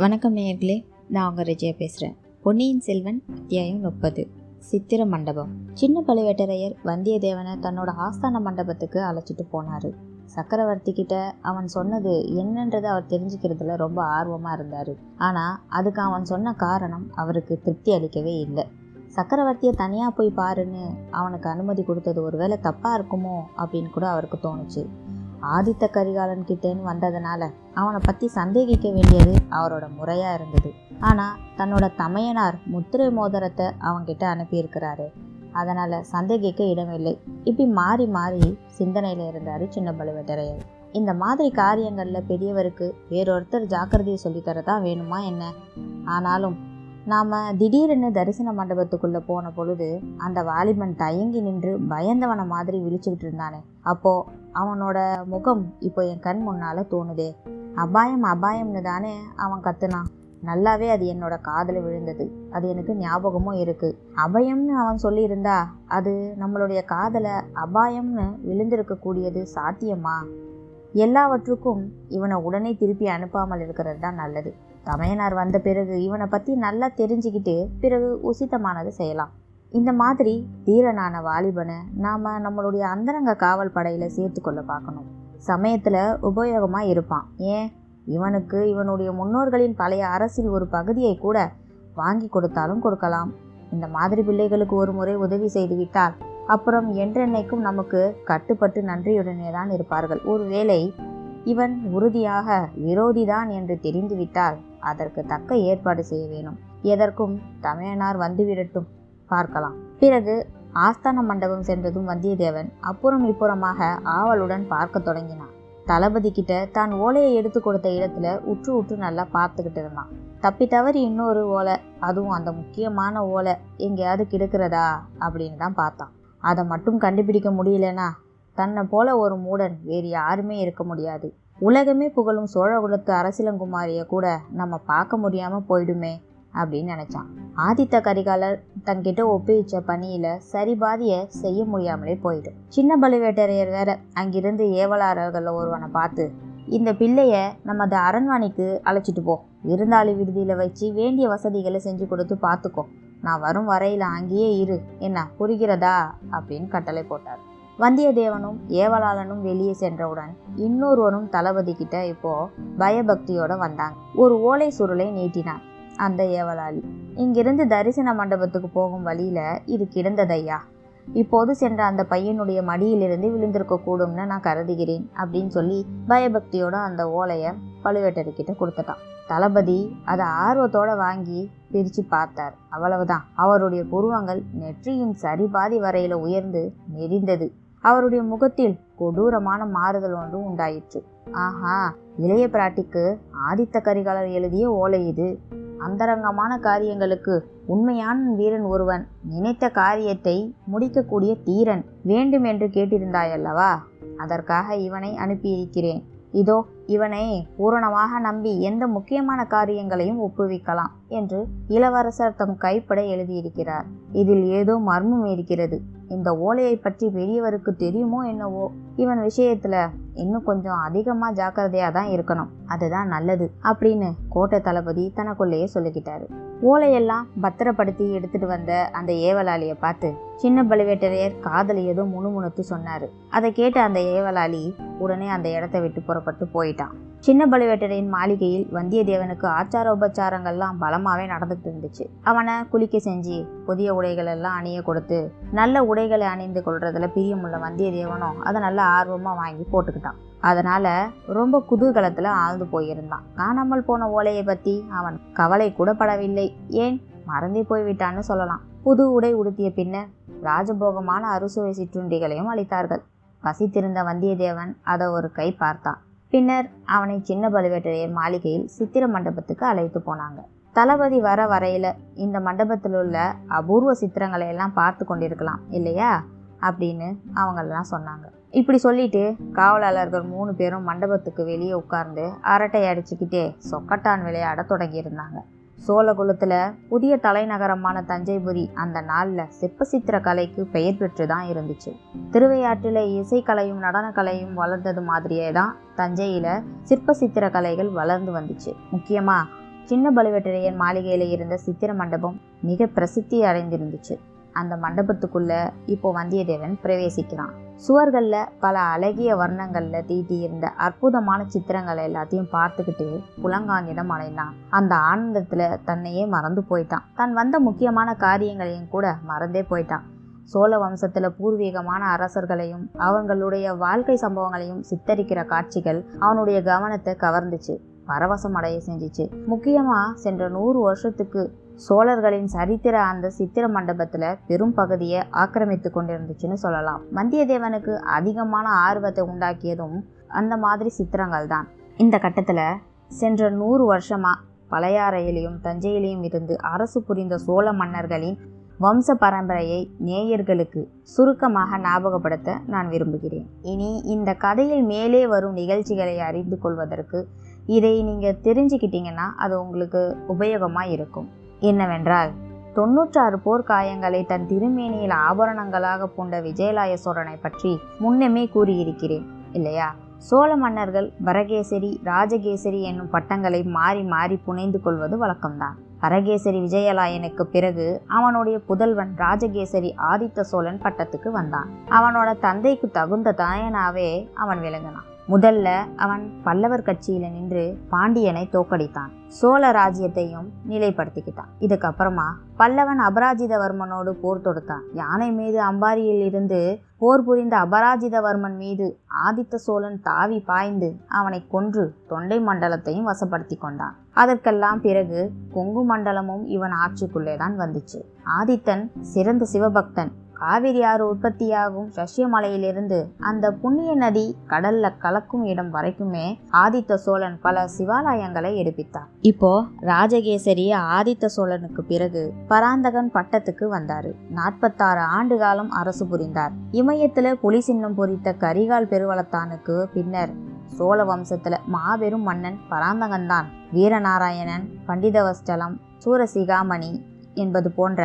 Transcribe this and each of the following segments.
வணக்கம் நேயர்களே நான் உங்கள் விஜயா பேசுகிறேன் பொன்னியின் செல்வன் அத்தியாயம் முப்பது. சித்திர மண்டபம். சின்ன பழுவேட்டரையர் வந்தியத்தேவனை தன்னோட ஆஸ்தான மண்டபத்துக்கு அழைச்சிட்டு போனார். சக்கரவர்த்தி கிட்ட அவன் சொன்னது என்னன்றதை அவர் தெரிஞ்சுக்கிறதுல ரொம்ப ஆர்வமாக இருந்தார். ஆனால் அதுக்கு அவன் சொன்ன காரணம் அவருக்கு திருப்தி அளிக்கவே இல்லை. சக்கரவர்த்தியை தனியாக போய் பாருன்னு அவனுக்கு அனுமதி கொடுத்தது ஒருவேளை தப்பாக இருக்குமோ அப்படின்னு கூட அவருக்கு தோணுச்சு. ஆதித்த கரிகாலன் கிட்டேன்னு வந்ததுனால அவனை பற்றி சந்தேகிக்க வேண்டியது அவரோட முறையாக இருந்தது. ஆனால் தன்னோட தமையனார் முத்திரை மோதிரத்தை அவன்கிட்ட அனுப்பியிருக்கிறாரு. அதனால் சந்தேகிக்க இடமில்லை. இப்படி மாறி மாறி சிந்தனையில் இருந்தார் சின்ன பழுவேட்டரையர். இந்த மாதிரி காரியங்களில் பெரியவருக்கு வேறொருத்தர் ஜாக்கிரதையை சொல்லித்தரதான் வேணுமா என்ன? ஆனாலும் நாம் திடீரென்னு தரிசன மண்டபத்துக்குள்ளே போன பொழுது அந்த வாலிபன் தயங்கி நின்று பயந்தவனை மாதிரி விழிச்சுக்கிட்டு இருந்தானே. அப்போது அவனோட முகம் இப்போ என் கண் முன்னால் தோணுதே. அபாயம் அபாயம்னு தானே அவன் கத்துனான். நல்லாவே அது என்னோட காதில் விழுந்தது. அது எனக்கு ஞாபகமும் இருக்குது அபயம்னு அவன் சொல்லியிருந்தா அது நம்மளுடைய காதலை அபாயம்னு விழுந்திருக்கக்கூடியது சாத்தியமா? எல்லாவற்றுக்கும் இவனை உடனே திருப்பி அனுப்பாமல் இருக்கிறது தான் நல்லது. தமையனார் வந்த பிறகு இவனை பற்றி நல்லா தெரிஞ்சுக்கிட்டு பிறகு உசிதமானது செய்யலாம். இந்த மாதிரி தீரனான வாலிபனை நாம் நம்மளுடைய அந்தரங்க காவல் படையில் சேர்த்துக்கொள்ள பார்க்கணும். சமயத்தில் உபயோகமாக இருப்பான். ஏன்? இவனுக்கு இவனுடைய முன்னோர்களின் பழைய அரசில் ஒரு பகுதியை கூட வாங்கி கொடுத்தாலும் கொடுக்கலாம். இந்த மாதிரி பிள்ளைகளுக்கு ஒரு முறை உதவி செய்துவிட்டால் அப்புறம் என்றென்னைக்கும் நமக்கு கட்டுப்பட்டு நன்றியுடனே தான் இருப்பார்கள். ஒருவேளை இவன் உறுதியாக விரோதிதான் என்று தெரிந்துவிட்டால் அதற்கு தக்க ஏற்பாடு செய்ய வேணும். எதற்கும் தமையனார் வந்துவிடட்டும். பார்க்கலாம். பிறகு ஆஸ்தான மண்டபம் சென்றதும் வந்தியத்தேவன் அப்புறம் இப்புறமாக ஆவலுடன் பார்க்க தொடங்கினான். தளபதி கிட்ட தான் ஓலையை எடுத்து கொடுத்த இடத்துல உற்று உற்று நல்லா பார்த்துக்கிட்டு இருந்தான். தப்பி தவறி இன்னொரு ஓலை அதுவும் அந்த முக்கியமான ஓலை எங்கேயாவது கிடக்கிறதா? அப்படின்னு தான் பார்த்தான். அதை மட்டும் கண்டுபிடிக்க முடியலனா? தன்னை போல ஒரு மூடன் வேறு யாருமே இருக்க முடியாது. உலகமே புகழும் சோழகுலத்து அரசிலங்குமாரியை கூட நம்ம பார்க்க முடியாமல் போயிடுமே அப்படின்னு நினச்சான். ஆதித்த கரிகாலர் தங்கிட்ட ஒப்புவிச்ச பணியில் சரிபாதியை செய்ய முடியாமலே போயிடும் சின்ன பழுவேட்டரையர் வேற அங்கிருந்து ஏவலாளர்களில் ஒருவனை பார்த்து இந்த பிள்ளைய நமது அரண்மனைக்கு அழைச்சிட்டு போ. விருந்தாளி விடுதியில் வச்சு வேண்டிய வசதிகளை செஞ்சு கொடுத்து பார்த்துக்கோ. நான் வரும் வரையில் அங்கேயே இரு. என்ன புரிகிறதா? அப்படின்னு கட்டளை போட்டார். வந்தியத்தேவனும் ஏவலாளனும் வெளியே சென்றவுடன் இன்னொருவனும் தளபதி கிட்ட இப்போ பயபக்தியோட வந்தாங்க ஒரு ஓலை சுருளை நீட்டினான். அந்த ஏவலாளி இங்கிருந்து தரிசன மண்டபத்துக்கு போகும் வழியில இது கிடந்ததையா? இப்போது சென்ற அந்த பையனுடைய மடியிலிருந்து விழுந்திருக்க கூடும்னு நான் கருதுகிறேன் அப்படின்னு சொல்லி பயபக்தியோட அந்த ஓலையை பழுவேட்டர்கிட்ட கொடுத்துட்டான். தளபதி அதை ஆர்வத்தோட வாங்கி பிரித்து பார்த்தார். அவ்வளவுதான். அவருடைய புருவங்கள் நெற்றியின் சரிபாதி வரையில உயர்ந்து நெறிந்தது அவருடைய முகத்தில் கொடூரமான மாறுதல் ஒன்று உண்டாயிற்று. ஆஹா இளைய பிராட்டிக்கு ஆதித்த கரிகாலர் எழுதிய ஓலை இது. அந்தரங்கமான காரியங்களுக்கு உண்மையான வீரன் ஒருவன் நினைத்த காரியத்தை முடிக்கக்கூடிய தீரன் வேண்டும் என்று கேட்டிருந்தாயல்லவா? அதற்காக இவனை அனுப்பியிருக்கிறேன். இதோ இவனை பூரணமாக நம்பி எந்த முக்கியமான காரியங்களையும் ஒப்புவிக்கலாம் என்று இளவரசர் தம் கைப்பட எழுதியிருக்கிறார். இதில் ஏதோ மர்மம் இருக்கிறது. இந்த ஓலையை பற்றி பெரியவருக்கு தெரியுமோ என்னவோ? இவன் விஷயத்துல இன்னும் கொஞ்சம் அதிகமாக ஜாக்கிரதையாக தான் இருக்கணும். அதுதான் நல்லது அப்படின்னு கோட்டை தளபதி தனக்குள்ளேயே சொல்லிக்கிட்டாரு. ஓலையெல்லாம் பத்திரப்படுத்தி எடுத்துட்டு வந்த அந்த ஏவலாளியை பார்த்து சின்ன பழுவேட்டரையர் காதல் ஏதோ முணுமுணுத்து சொன்னாரு. அதை கேட்ட அந்த ஏவலாளி உடனே அந்த இடத்த விட்டு புறப்பட்டு போயிட்டான் சின்ன பழுவேட்டரையின் மாளிகையில் வந்தியத்தேவனுக்கு ஆச்சார உபச்சாரங்கள்லாம் பலமாகவே நடந்துட்டு இருந்துச்சு. அவனை குளிக்க செஞ்சு புதிய உடைகள் எல்லாம் அணிய கொடுத்து நல்ல உடைகளை அணிந்து கொள்றதுல பிரியமுள்ள வந்தியத்தேவனும் அதை நல்ல ஆர்வமாக வாங்கி போட்டுக்கிட்டான். அதனால ரொம்ப குதூகலத்தில் ஆழ்ந்து போயிருந்தான். காணாமல் போன ஓலையை பற்றி அவன் கவலை கூட படவில்லை. ஏன்? மறந்தே போய்விட்டான்னு சொல்லலாம். புது உடை உடுத்திய பின்னர் ராஜபோகமான அறுசுவை சிற்றுண்டிகளையும் அளித்தார்கள். பசித்திருந்த வந்தியத்தேவன் அதை ஒரு கை பார்த்தான். பின்னர் அவனை சின்ன பழுவேட்டரையர் மாளிகையில் சித்திர மண்டபத்துக்கு அழைத்து போனாங்க. தளபதி வர வரையில இந்த மண்டபத்தில் உள்ள அபூர்வ சித்திரங்களை எல்லாம் பார்த்து கொண்டிருக்கலாம் இல்லையா? அப்படின்னு அவங்களெல்லாம் சொன்னாங்க. இப்படி சொல்லிட்டு காவலாளர்கள் மூணு பேரும் மண்டபத்துக்கு வெளியே உட்கார்ந்து அரட்டை அடிச்சுக்கிட்டே சொக்கட்டான் விளையாட தொடங்கியிருந்தாங்க. சோழகுலத்தில் புதிய தலைநகரமான தஞ்சைபுரி அந்த நாளில் சிற்ப சித்திர கலைக்கு பெயர் பெற்று தான் இருந்துச்சு. திருவையாற்றில் இசைக்கலையும் நடனக்கலையும் வளர்ந்தது மாதிரியே தான் தஞ்சையில் சிற்ப சித்திர கலைகள் வளர்ந்து வந்துச்சு. முக்கியமாக சின்ன பழுவேட்டரையர் மாளிகையில் இருந்த சித்திர மண்டபம் மிக பிரசித்தி அடைந்திருந்துச்சு. அந்த மண்டபத்துக்குள்ள இப்போ வந்தியத்தேவன் பிரவேசிக்கிறான். சுவர்களில் பல அழகிய வர்ணங்கள்ல தீட்டியிருந்த அற்புதமான சித்திரங்களை எல்லாத்தையும் பார்த்துக்கிட்டு புலங்காங்கிதம் அடைந்தான் அந்த ஆனந்தத்தில் தன்னையே மறந்து போயிட்டான். தான் வந்த முக்கியமான காரியங்களையும் கூட மறந்தே போயிட்டான். சோழ வம்சத்துல பூர்வீகமான அரசர்களையும் அவங்களுடைய வாழ்க்கை சம்பவங்களையும் சித்தரிக்கிற காட்சிகள் அவனுடைய கவனத்தை கவர்ந்துச்சு பரவசம் அடைய செஞ்சிச்சு. முக்கியமா சென்ற நூறு வருஷத்துக்கு சோழர்களின் சரித்திர அந்த சித்திர மண்டபத்துல பெரும் பகுதியை ஆக்கிரமித்து கொண்டிருந்துச்சுன்னு சொல்லலாம். வந்தியத்தேவனுக்கு அதிகமான ஆர்வத்தை உண்டாக்கியதும் அந்த மாதிரி சித்திரங்கள் தான் இந்த கட்டத்துல சென்ற நூறு வருஷமா பழையாறையிலையும் தஞ்சையிலையும் இருந்து அரசு புரிந்த சோழ மன்னர்களின் வம்ச பரம்பரையை நேயர்களுக்கு சுருக்கமாக ஞாபகப்படுத்த நான் விரும்புகிறேன். இனி இந்த கதையில் மேலே வரும் நிகழ்ச்சிகளை அறிந்து கொள்வதற்கு இதை நீங்கள் தெரிஞ்சுக்கிட்டீங்கன்னா அது உங்களுக்கு உபயோகமாக இருக்கும். என்னவென்றால் தொன்னூற்றாறு போர்க்காயங்களை தன் திருமேனியில் ஆபரணங்களாக பூண்ட விஜயலாய சோழனை பற்றி முன்னமே கூறியிருக்கிறேன் இல்லையா? சோழ மன்னர்கள் வரகேசரி ராஜகேசரி என்னும் பட்டங்களை மாறி மாறி புனைந்து கொள்வது வழக்கம்தான். அரகேசரி விஜயலாயனுக்கு பிறகு அவனுடைய புதல்வன் ராஜகேசரி ஆதித்த சோழன் பட்டத்துக்கு வந்தான். அவனோட தந்தைக்கு தகுந்த தாயனாவே அவன் விளங்கினான். முதல்ல அவன் பல்லவர் கட்சியில நின்று பாண்டியனை தோக்கடித்தான் சோழ ராஜ்யத்தையும் நிலைப்படுத்திக்கிட்டான். இதுக்கப்புறமா பல்லவன் அபராஜிதவர்மனோடு போர் தொடுத்தான். யானை மீது அம்பாரியில் இருந்து போர் புரிந்த அபராஜிதவர்மன் மீது ஆதித்த சோழன் தாவி பாய்ந்து அவனை கொன்று தொண்டை மண்டலத்தையும் வசப்படுத்தி கொண்டான். அதற்கெல்லாம் பிறகு கொங்கு மண்டலமும் இவன் ஆட்சிக்குள்ளே தான் வந்துச்சு. ஆதித்தன் சிறந்த சிவபக்தன். காவிரி ஆறு உற்பத்தியாகும் சசியமலையிலிருந்து அந்த புண்ணிய நதி கடல்ல கலக்கும் இடம் வரைக்குமே ஆதித்த சோழன் பல சிவாலயங்களை எடுப்பித்தார். இப்போ ராஜகேசரி ஆதித்த சோழனுக்கு பிறகு பராந்தகன் பட்டத்துக்கு வந்தாரு. நாற்பத்தாறு ஆண்டு காலம் அரசு புரிந்தார். இமயத்துல புலி சின்னம் பொறித்த கரிகால் பெருவளத்தானுக்கு பின்னர் சோழ வம்சத்துல மாபெரும் மன்னன் பராந்தகன் தான் வீரநாராயணன் பண்டிதவஸ்தலம் சூரசிகாமணி என்பது போன்ற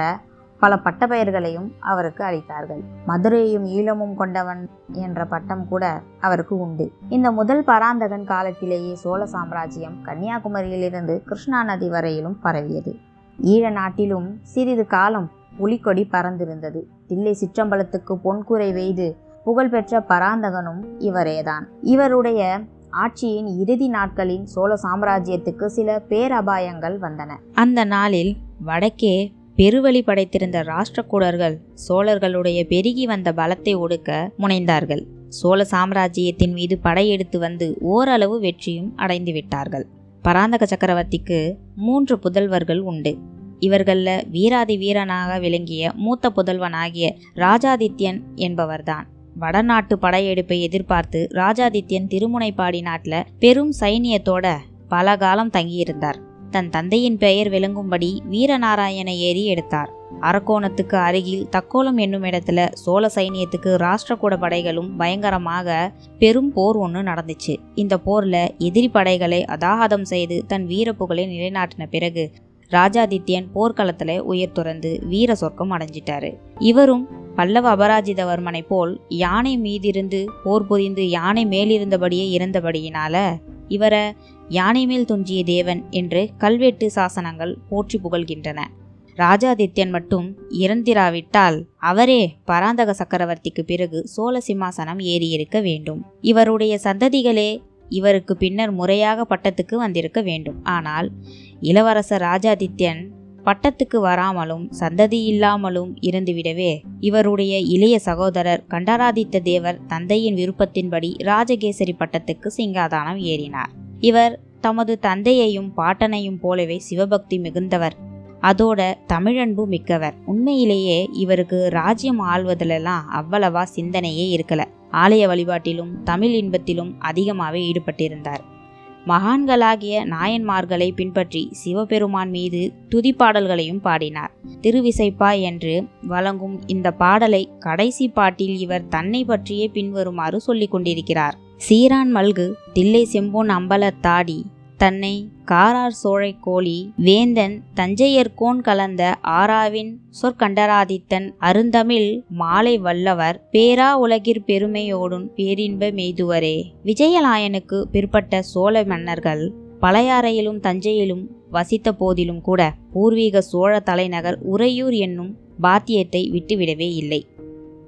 பல பட்டப்பெயர்களையும் அவருக்கு அளித்தார்கள். மதுரையும் ஈழமும் கொண்டவன் என்ற பட்டம் கூட அவருக்கு உண்டு. இந்த முதல் பராந்தகன் காலத்திலேயே சோழ சாம்ராஜ்யம் கன்னியாகுமரியிலிருந்து கிருஷ்ணா நதி வரையிலும் பரவியது. ஈழ நாட்டிலும் சிறிது காலம் புலிக்கொடி பறந்திருந்தது. தில்லை சிற்றம்பலத்துக்கு பொன்குறை வெய்து புகழ்பெற்ற பராந்தகனும் இவரேதான். இவருடைய ஆட்சியின் இறுதி நாட்களில் சோழ சாம்ராஜ்யத்துக்கு சில பேரபாயங்கள் வந்தன. அந்த நாளில் வடக்கே பெருவழி படைத்திருந்த ராஷ்டிரகூடர்கள் சோழர்களுடைய பெருகி வந்த பலத்தை ஒடுக்க முனைந்தார்கள். சோழ சாம்ராஜ்யத்தின் மீது படையெடுத்து வந்து ஓரளவு வெற்றியும் அடைந்து விட்டார்கள் பராந்தக சக்கரவர்த்திக்கு மூன்று புதல்வர்கள் உண்டு. இவர்களில் வீராதி வீரனாக விளங்கிய மூத்த புதல்வனாகிய ராஜாதித்யன் என்பவர்தான். வடநாட்டு படையெடுப்பை எதிர்பார்த்து ராஜாதித்யன் திருமுனைப்பாடி நாட்டில் பெரும் சைனியத்தோட பல காலம் தங்கியிருந்தார். தன் தந்தையின் பெயர் விளங்கும்படி வீரநாராயண ஏரி எடுத்தார். அரக்கோணத்துக்கு அருகில் தக்கோலம் என்னும் இடத்துல சோழ சைனியத்துக்கு ராஷ்டிரகூட படைகளும் பயங்கரமாக பெரும் போர் ஒன்று நடந்துச்சு. இந்த போர்ல எதிரி படைகளை அதாகதம் செய்து தன் வீரப்புகழை நிலைநாட்டின பிறகு ராஜாதித்யன் போர்க்களத்தில் உயிர் துறந்து வீர சொர்க்கம் அடைஞ்சிட்டாரு. இவரும் பல்லவ அபராஜிதவர்மனை போல் யானை மீதிருந்து போர் புரிந்து யானை மேலிருந்தபடியே இறந்தபடியினால இவரை யானை மேல் துஞ்சிய தேவன் என்று கல்வெட்டு சாசனங்கள் போற்றி புகழ்கின்றன. ராஜாதித்யன் மட்டும் இறந்திராவிட்டால் அவரே பராந்தக சக்கரவர்த்திக்கு பிறகு சோழ சிம்மாசனம் ஏறியிருக்க வேண்டும். இவருடைய சந்ததிகளே இவருக்கு பின்னர் முறையாக பட்டத்துக்கு வந்திருக்க வேண்டும். ஆனால் இளவரசர் ராஜாதித்யன் பட்டத்துக்கு வராமலும் சந்ததி இல்லாமலும் இருந்துவிடவே இவருடைய இளைய சகோதரர் கண்டராதித்த தேவர் தந்தையின் விருப்பத்தின்படி ராஜகேசரி பட்டத்துக்கு சிங்காதானம் ஏறினார். இவர் தமது தந்தையையும் பாட்டனையும் போலவே சிவபக்தி மிகுந்தவர். அதோட தமிழன்பு மிக்கவர். உண்மையிலேயே இவருக்கு ராஜ்யம் ஆள்வதிலெல்லாம் அவ்வளவா சிந்தனையே இருக்கல. ஆலய வழிபாட்டிலும் தமிழ் இன்பத்திலும் அதிகமாகவே ஈடுபட்டிருந்தார். மகான்களாகிய நாயன்மார்களை பின்பற்றி சிவபெருமான் மீது துதிப்பாடல்களையும் பாடினார். திருவிசைப்பா என்று வழங்கும் இந்த பாடலை கடைசி பாட்டில் இவர் தன்னை பற்றியே பின்வருமாறு சொல்லிக் கொண்டிருக்கிறார். சீரான் மல்கு தில்லை செம்பொன் அம்பலத்தாடி தன்னை காரார் சோழை கோழி வேந்தன் தஞ்சையர்கோன் கலந்த ஆராவின் சொற்கண்டராதித்தன் அருந்தமிழ் மாலை வல்லவர் பேரா உலகிற் பெருமையோடும் பேரின்ப மெய்துவரே. விஜயலாயனுக்கு பிற்பட்ட சோழ மன்னர்கள் பழையாறையிலும் தஞ்சையிலும் வசித்த போதிலும் கூட பூர்வீக சோழ தலைநகர் உறையூர் என்னும் பாத்தியத்தை விட்டுவிடவே இல்லை.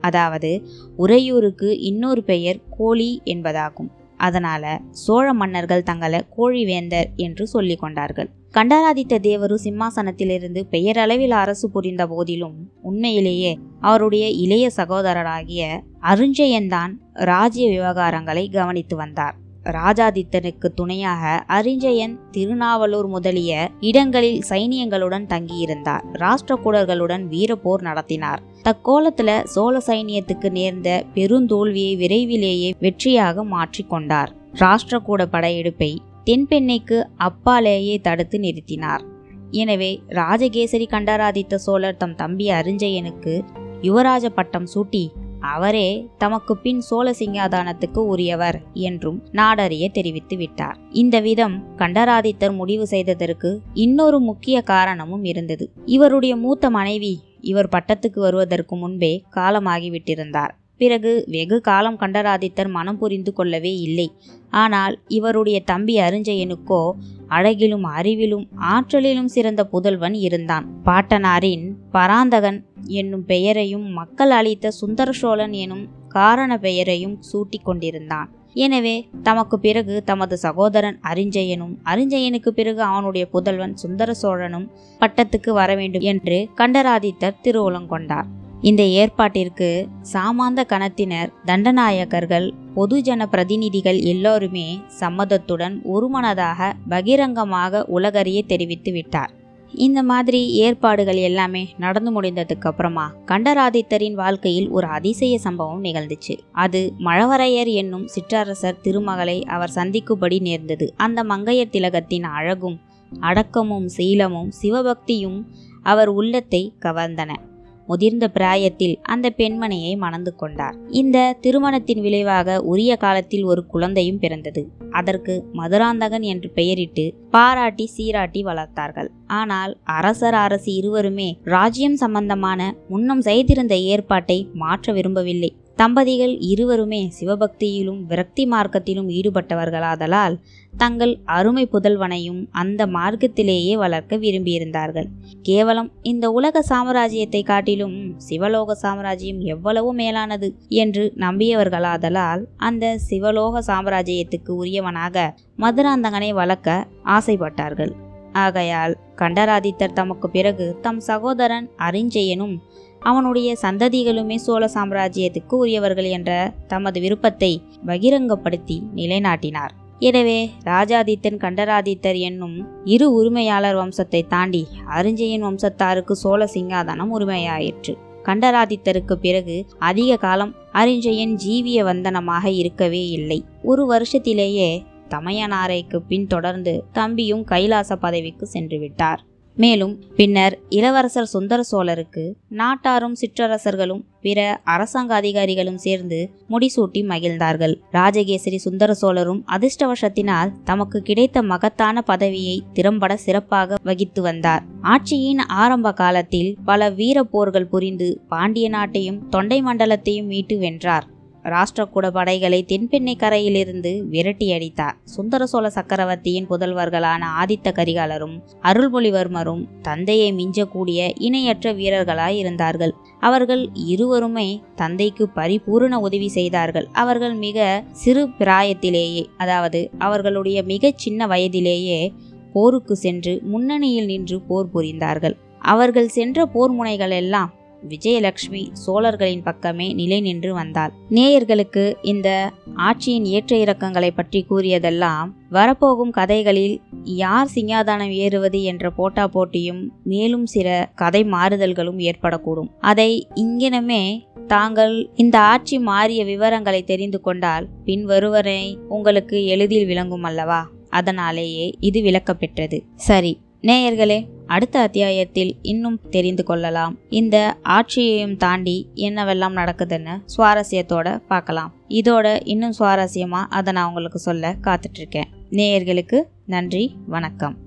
அதாவது உறையூருக்கு இன்னொரு பெயர் கோழி என்பதாகும். அதனால சோழ மன்னர்கள் தங்களை கோழிவேந்தர் என்று சொல்லி கொண்டார்கள். கண்டராதித்த தேவரு சிம்மாசனத்திலிருந்து பெயரளவில் அரசு புரிந்த போதிலும் உண்மையிலேயே அவருடைய இளைய சகோதரராகிய அருஞ்சயன்தான் ராஜ்ய விவகாரங்களை கவனித்து வந்தார். ராஜாதித்தனுக்கு துணையாக அரிஞ்சயன் திருநாவலூர் முதலிய இடங்களில் சைனியங்களுடன் தங்கியிருந்தார். ராஷ்டிரகூடர்களுடன் வீரப்போர் நடத்தினார். தக்கோலத்துல சோழ சைனியத்துக்கு நேர்ந்த பெருந்தோல்வியை விரைவிலேயே வெற்றியாக மாற்றிக்கொண்டார் ராஷ்டிரகூட படையெடுப்பை தென்பெண்ணைக்கு அப்பாலேயே தடுத்து நிறுத்தினார். எனவே ராஜகேசரி கண்டராதித்த சோழர் தம் தம்பி அரிஞ்சயனுக்கு யுவராஜ பட்டம் சூட்டி அவரே தமக்கு பின் சோழ சிங்காதானத்துக்கு உரியவர் என்றும் நாடறிய தெரிவித்து விட்டார். இந்த விதம் கண்டராதித்தர் முடிவு செய்ததற்கு இன்னொரு முக்கிய காரணமும் இருந்தது. இவருடைய மூத்த மனைவி இவர் பட்டத்துக்கு வருவதற்கு முன்பே காலமாகிவிட்டிருந்தார். பிறகு வெகு காலம் கண்டராதித்தர் மனம் புரிந்து கொள்ளவே இல்லை. ஆனால் இவருடைய தம்பி அருஞ்சயனுக்கோ அழகிலும் அறிவிலும் ஆற்றலிலும் சிறந்த புதல்வன் இருந்தான். பாட்டனாரின் பராந்தகன் என்னும் பெயரையும் மக்கள் அளித்த சுந்தர சோழன் எனும் காரண பெயரையும் சூட்டிக் கொண்டிருந்தான். எனவே தமக்கு பிறகு தமது சகோதரன் அரிஞ்சயனும் அறிஞ்சயனுக்கு பிறகு அவனுடைய புதல்வன் சுந்தர சோழனும் பட்டத்துக்கு வர வேண்டும் என்று கண்டராதித்தர் திருவுளங்கொண்டார். இந்த ஏற்பாட்டிற்கு சாமாந்த கணத்தினர் தண்டநாயகர்கள் பொதுஜன பிரதிநிதிகள் எல்லோருமே சம்மதத்துடன் ஒருமனதாக பகிரங்கமாக உலகறிய தெரிவித்து விட்டார். இந்த மாதிரி ஏற்பாடுகள் எல்லாமே நடந்து முடிந்ததுக்கு அப்புறமா கண்டராதித்தரின் வாழ்க்கையில் ஒரு அதிசய சம்பவம் நிகழ்ந்துச்சு. அது மழவரையர் என்னும் சிற்றரசர் திருமகளை அவர் சந்திக்கும்படி நேர்ந்தது. அந்த மங்கையர் திலகத்தின் அழகும் அடக்கமும் சீலமும் சிவபக்தியும் அவர் உள்ளத்தை கவர்ந்தன. முதிர்ந்த பிராயத்தில் அந்த பெண்மணியை மணந்து கொண்டார். இந்த திருமணத்தின் விளைவாக உரிய காலத்தில் ஒரு குழந்தையும் பிறந்தது. அதற்கு மதுராந்தகன் என்று பெயரிட்டு பாராட்டி சீராட்டி வளர்த்தார்கள். ஆனால் அரசர் அரசி இருவருமே ராஜ்யம் சம்பந்தமான முன்னம் செய்திருந்த ஏற்பாட்டை மாற்ற விரும்பவில்லை. தம்பதிகள் இருவருமே சிவபக்தியிலும் விரக்தி மார்க்கத்திலும் ஈடுபட்டவர்களாதலால் தங்கள் அருமை புதல்வனையும் அந்த மார்க்கத்திலேயே வளர்க்க விரும்பியிருந்தார்கள். கேவலம் இந்த உலக சாம்ராஜ்யத்தை காட்டிலும் சிவலோக சாம்ராஜ்யம் எவ்வளவு மேலானது என்று நம்பியவர்களாதலால் அந்த சிவலோக சாம்ராஜ்யத்துக்கு உரியவனாக மதுராந்தகனை வளர்க்க ஆசைப்பட்டார்கள். ஆகையால் கண்டராதித்தர் தமக்கு பிறகு தம் சகோதரன் அரிஞ்சயனும் அவனுடைய சந்ததிகளுமே சோழ சாம்ராஜ்யத்துக்கு உரியவர்கள் என்ற தமது விருப்பத்தை பகிரங்கப்படுத்தி நிலைநாட்டினார். எனவே ராஜாதித்தன் கண்டராதித்தர் என்னும் இரு உரிமையாளர் வம்சத்தை தாண்டி அரிஞ்சயன் வம்சத்தாருக்கு சோழ சிங்காதனம் உரிமையாயிற்று. கண்டராதித்தருக்கு பிறகு அதிக காலம் அரிஞ்சயன் ஜீவிய வந்தனமாக இருக்கவே இல்லை. ஒரு வருஷத்திலேயே தமையனாரைக்கு பின் தொடர்ந்து தம்பியும் கைலாச பதவிக்கு சென்று விட்டார் மேலும் பின்னர் இளவரசர் சுந்தர சோழருக்கு நாட்டாரும் சிற்றரசர்களும் பிற அரசாங்க அதிகாரிகளும் சேர்ந்து முடிசூட்டி மகிழ்ந்தார்கள். ராஜகேசரி சுந்தர சோழரும் அதிர்ஷ்டவசத்தினால் தமக்கு கிடைத்த மகத்தான பதவியை திறம்பட சிறப்பாக வகித்து வந்தார். ஆட்சியின் ஆரம்ப காலத்தில் பல வீர போர்கள் புரிந்து பாண்டிய நாட்டையும் தொண்டை மண்டலத்தையும் மீட்டு வென்றார். ராஷ்டிரகூட படைகளை தென்பெண்ணை கரையிலிருந்து விரட்டி அடித்தார். சுந்தர சோழ சக்கரவர்த்தியின் புதல்வர்களான ஆதித்த கரிகாலரும் அருள்மொழிவர்மரும் தந்தையை மிஞ்சக்கூடிய இணையற்ற வீரர்களாய் இருந்தார்கள். அவர்கள் இருவருமே தந்தைக்கு பரிபூரண உதவி செய்தார்கள். அவர்கள் மிக சிறு பிராயத்திலேயே அதாவது அவர்களுடைய மிகச் சின்ன வயதிலேயே போருக்கு சென்று முன்னணியில் நின்று போர் புரிந்தார்கள். அவர்கள் சென்ற போர் முனைகள் எல்லாம் விஜயலட்சுமி சோழர்களின் பக்கமே நிலை நின்று வந்தாள். நேயர்களுக்கு இந்த ஆட்சியின் ஏற்ற இறக்கங்களை பற்றி கூறியதெல்லாம் வரப்போகும் கதைகளில் யார் சிங்காதானம் ஏறுவது என்ற போட்டா போட்டியும் மேலும் சில கதை மாறுதல்களும் ஏற்படக்கூடும். அதை இங்கினமே தாங்கள் இந்த ஆட்சி மாறிய விவரங்களை தெரிந்து கொண்டால் பின் வருவரை உங்களுக்கு எளிதில் விளங்கும் அல்லவா? அதனாலேயே இது விளக்கப்பெற்றது. சரி நேயர்களே அடுத்த அத்தியாயத்தில் இன்னும் தெரிந்து கொள்ளலாம். இந்த ஆட்சியையும் தாண்டி என்னவெல்லாம் நடக்குதுன்னு சுவாரஸ்யத்தோட பார்க்கலாம். இதோட இன்னும் சுவாரஸ்யமா அதை நான் உங்களுக்கு சொல்ல காத்துட்ருக்கேன் நேயர்களுக்கு நன்றி வணக்கம்.